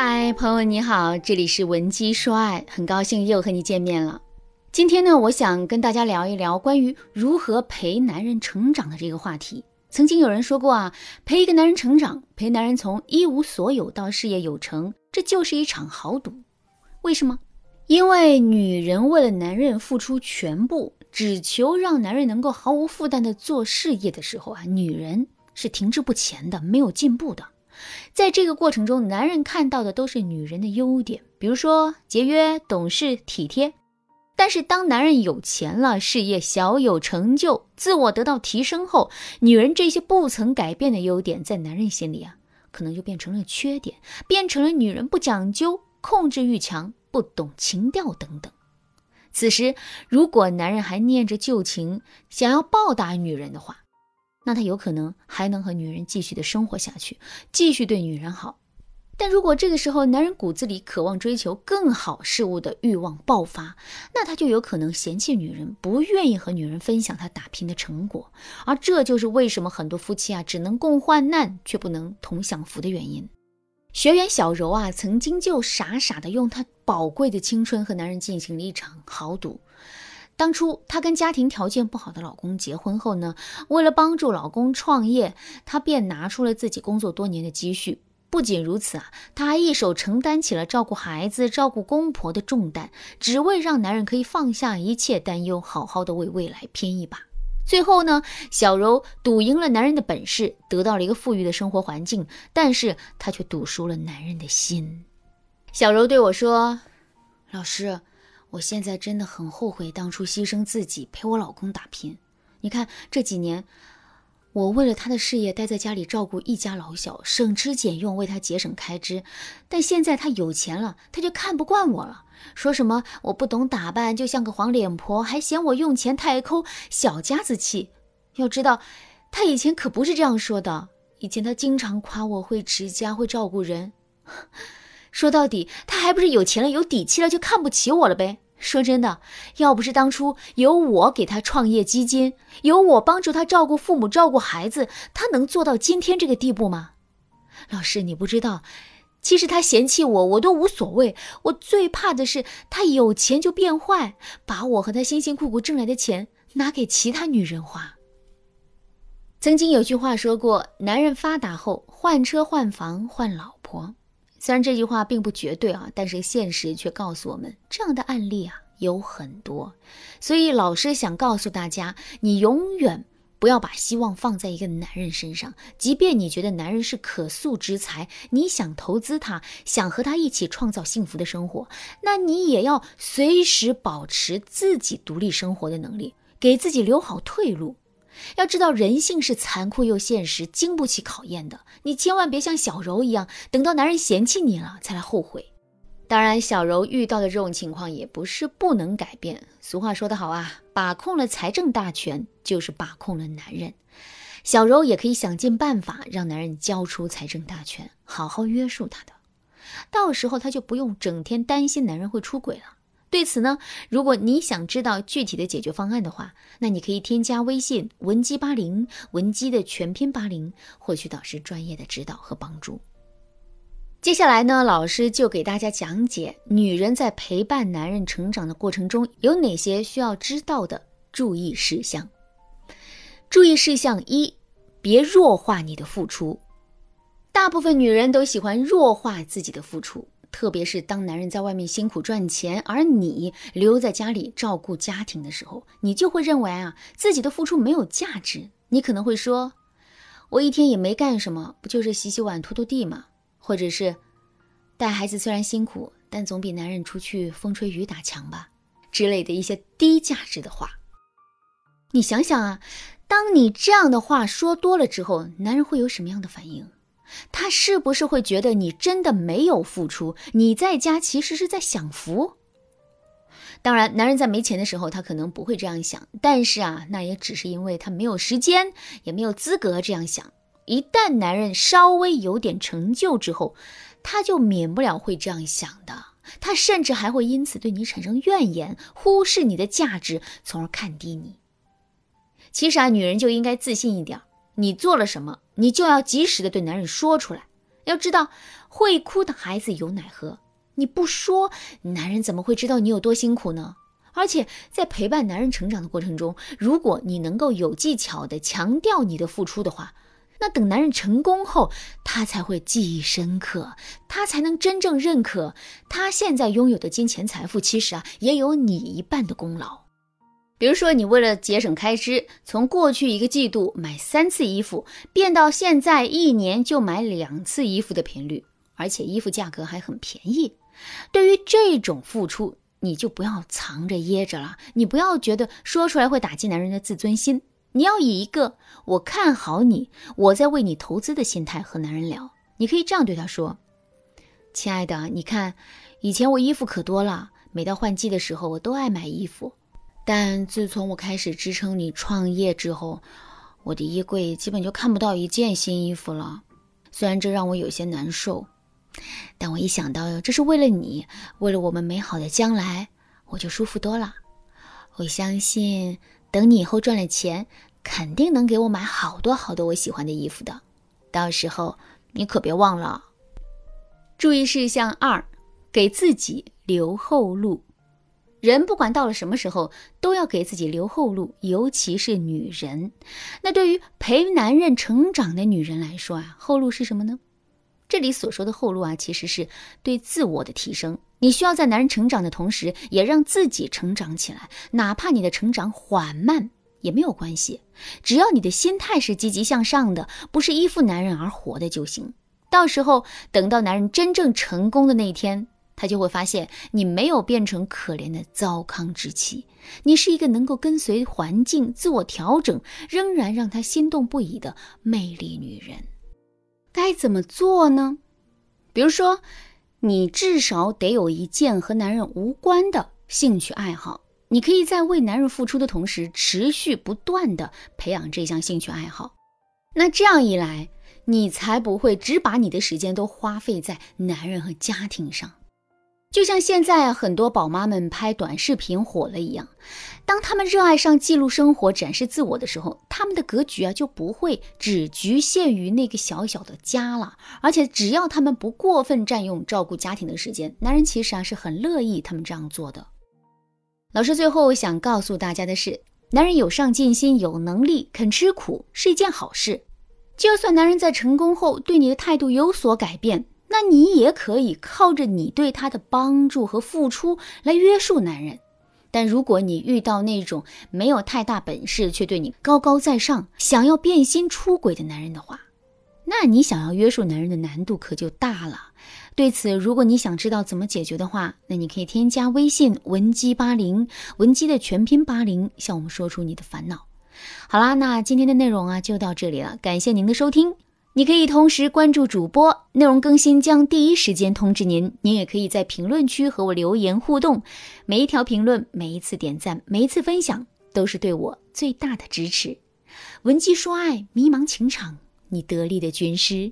嗨，朋友你好，这里是文姬说爱，很高兴又和你见面了。今天呢，我想跟大家聊一聊关于如何陪男人成长的这个话题。曾经有人说过啊，陪一个男人成长，陪男人从一无所有到事业有成，这就是一场豪赌。为什么？因为女人为了男人付出全部，只求让男人能够毫无负担的做事业的时候啊，女人是停滞不前的，没有进步的。在这个过程中，男人看到的都是女人的优点，比如说节约、懂事、体贴。但是当男人有钱了，事业小有成就，自我得到提升后，女人这些不曾改变的优点，在男人心里啊，可能就变成了缺点，变成了女人不讲究、控制欲强、不懂情调等等。此时，如果男人还念着旧情，想要报答女人的话，那他有可能还能和女人继续的生活下去，继续对女人好。但如果这个时候男人骨子里渴望追求更好事物的欲望爆发，那他就有可能嫌弃女人，不愿意和女人分享他打拼的成果。而这就是为什么很多夫妻啊只能共患难，却不能同享福的原因。学员小柔啊，曾经就傻傻的用她宝贵的青春和男人进行了一场豪赌。当初她跟家庭条件不好的老公结婚后呢，为了帮助老公创业，她便拿出了自己工作多年的积蓄。不仅如此啊，她还一手承担起了照顾孩子、照顾公婆的重担，只为让男人可以放下一切担忧，好好的为未来拼一把。最后呢，小柔赌赢了男人的本事，得到了一个富裕的生活环境，但是她却赌输了男人的心。小柔对我说：“老师。”我现在真的很后悔当初牺牲自己陪我老公打拼。你看这几年，我为了他的事业待在家里照顾一家老小，省吃俭用为他节省开支。但现在他有钱了，他就看不惯我了，说什么我不懂打扮，就像个黄脸婆，还嫌我用钱太抠，小家子气。要知道，他以前可不是这样说的。以前他经常夸我会持家，会照顾人。说到底，他还不是有钱了、有底气了，就看不起我了呗。说真的，要不是当初有我给他创业基金，有我帮助他照顾父母、照顾孩子，他能做到今天这个地步吗？老师，你不知道，其实他嫌弃我，我都无所谓。我最怕的是他有钱就变坏，把我和他辛辛苦苦挣来的钱拿给其他女人花。曾经有句话说过：“男人发达后，换车、换房、换老婆。”虽然这句话并不绝对啊，但是现实却告诉我们，这样的案例啊有很多。所以老师想告诉大家，你永远不要把希望放在一个男人身上，即便你觉得男人是可塑之才，你想投资他，想和他一起创造幸福的生活，那你也要随时保持自己独立生活的能力，给自己留好退路。要知道，人性是残酷又现实，经不起考验的。你千万别像小柔一样，等到男人嫌弃你了才来后悔。当然，小柔遇到的这种情况也不是不能改变。俗话说得好啊，把控了财政大权，就是把控了男人。小柔也可以想尽办法让男人交出财政大权，好好约束他的。到时候他就不用整天担心男人会出轨了。对此呢，如果你想知道具体的解决方案的话，那你可以添加微信文姬八零，文姬的全拼八零，获取导师专业的指导和帮助。接下来呢，老师就给大家讲解女人在陪伴男人成长的过程中有哪些需要知道的注意事项。注意事项一：别弱化你的付出。大部分女人都喜欢弱化自己的付出。特别是当男人在外面辛苦赚钱，而你留在家里照顾家庭的时候，你就会认为啊自己的付出没有价值。你可能会说，我一天也没干什么，不就是洗洗碗、拖拖地吗？或者是带孩子虽然辛苦，但总比男人出去风吹雨打强吧之类的一些低价值的话。你想想啊，当你这样的话说多了之后，男人会有什么样的反应？他是不是会觉得你真的没有付出？你在家其实是在享福。当然，男人在没钱的时候，他可能不会这样想。但是啊，那也只是因为他没有时间，也没有资格这样想。一旦男人稍微有点成就之后，他就免不了会这样想的。他甚至还会因此对你产生怨言，忽视你的价值，从而看低你。其实啊，女人就应该自信一点。你做了什么，你就要及时的对男人说出来。要知道，会哭的孩子有奶喝，你不说，男人怎么会知道你有多辛苦呢？而且在陪伴男人成长的过程中，如果你能够有技巧的强调你的付出的话，那等男人成功后，他才会记忆深刻，他才能真正认可他现在拥有的金钱财富，其实啊也有你一半的功劳。比如说，你为了节省开支，从过去一个季度买三次衣服，变到现在一年就买两次衣服的频率，而且衣服价格还很便宜。对于这种付出，你就不要藏着掖着了，你不要觉得说出来会打击男人的自尊心。你要以一个我看好你，我在为你投资的心态和男人聊。你可以这样对他说：“亲爱的，你看，以前我衣服可多了，每到换季的时候我都爱买衣服。但自从我开始支撑你创业之后，我的衣柜基本就看不到一件新衣服了。虽然这让我有些难受，但我一想到这是为了你，为了我们美好的将来，我就舒服多了。我相信。”等你以后赚了钱，肯定能给我买好多好多我喜欢的衣服的。到时候你可别忘了。注意事项二：给自己留后路。人不管到了什么时候，都要给自己留后路，尤其是女人。那对于陪男人成长的女人来说啊，后路是什么呢？这里所说的后路啊，其实是对自我的提升。你需要在男人成长的同时，也让自己成长起来。哪怕你的成长缓慢也没有关系，只要你的心态是积极向上的，不是依附男人而活的就行。到时候等到男人真正成功的那一天，他就会发现你没有变成可怜的糟糠之妻，你是一个能够跟随环境、自我调整，仍然让他心动不已的魅力女人。该怎么做呢？比如说。你至少得有一件和男人无关的兴趣爱好，你可以在为男人付出的同时，持续不断的培养这项兴趣爱好。那这样一来，你才不会只把你的时间都花费在男人和家庭上。就像现在很多宝妈们拍短视频火了一样，当他们热爱上记录生活、展示自我的时候，他们的格局啊就不会只局限于那个小小的家了。而且只要他们不过分占用照顾家庭的时间，男人其实啊是很乐意他们这样做的。老师最后想告诉大家的是，男人有上进心、有能力、肯吃苦是一件好事。就算男人在成功后对你的态度有所改变。那你也可以靠着你对他的帮助和付出来约束男人，但如果你遇到那种没有太大本事却对你高高在上、想要变心出轨的男人的话，那你想要约束男人的难度可就大了。对此，如果你想知道怎么解决的话，那你可以添加微信文姬八零，文姬的全拼八零，向我们说出你的烦恼。好啦，那今天的内容啊就到这里了，感谢您的收听。你可以同时关注主播，内容更新将第一时间通知您。您也可以在评论区和我留言互动，每一条评论、每一次点赞、每一次分享，都是对我最大的支持。文姬说爱，迷茫情场，你得力的军师。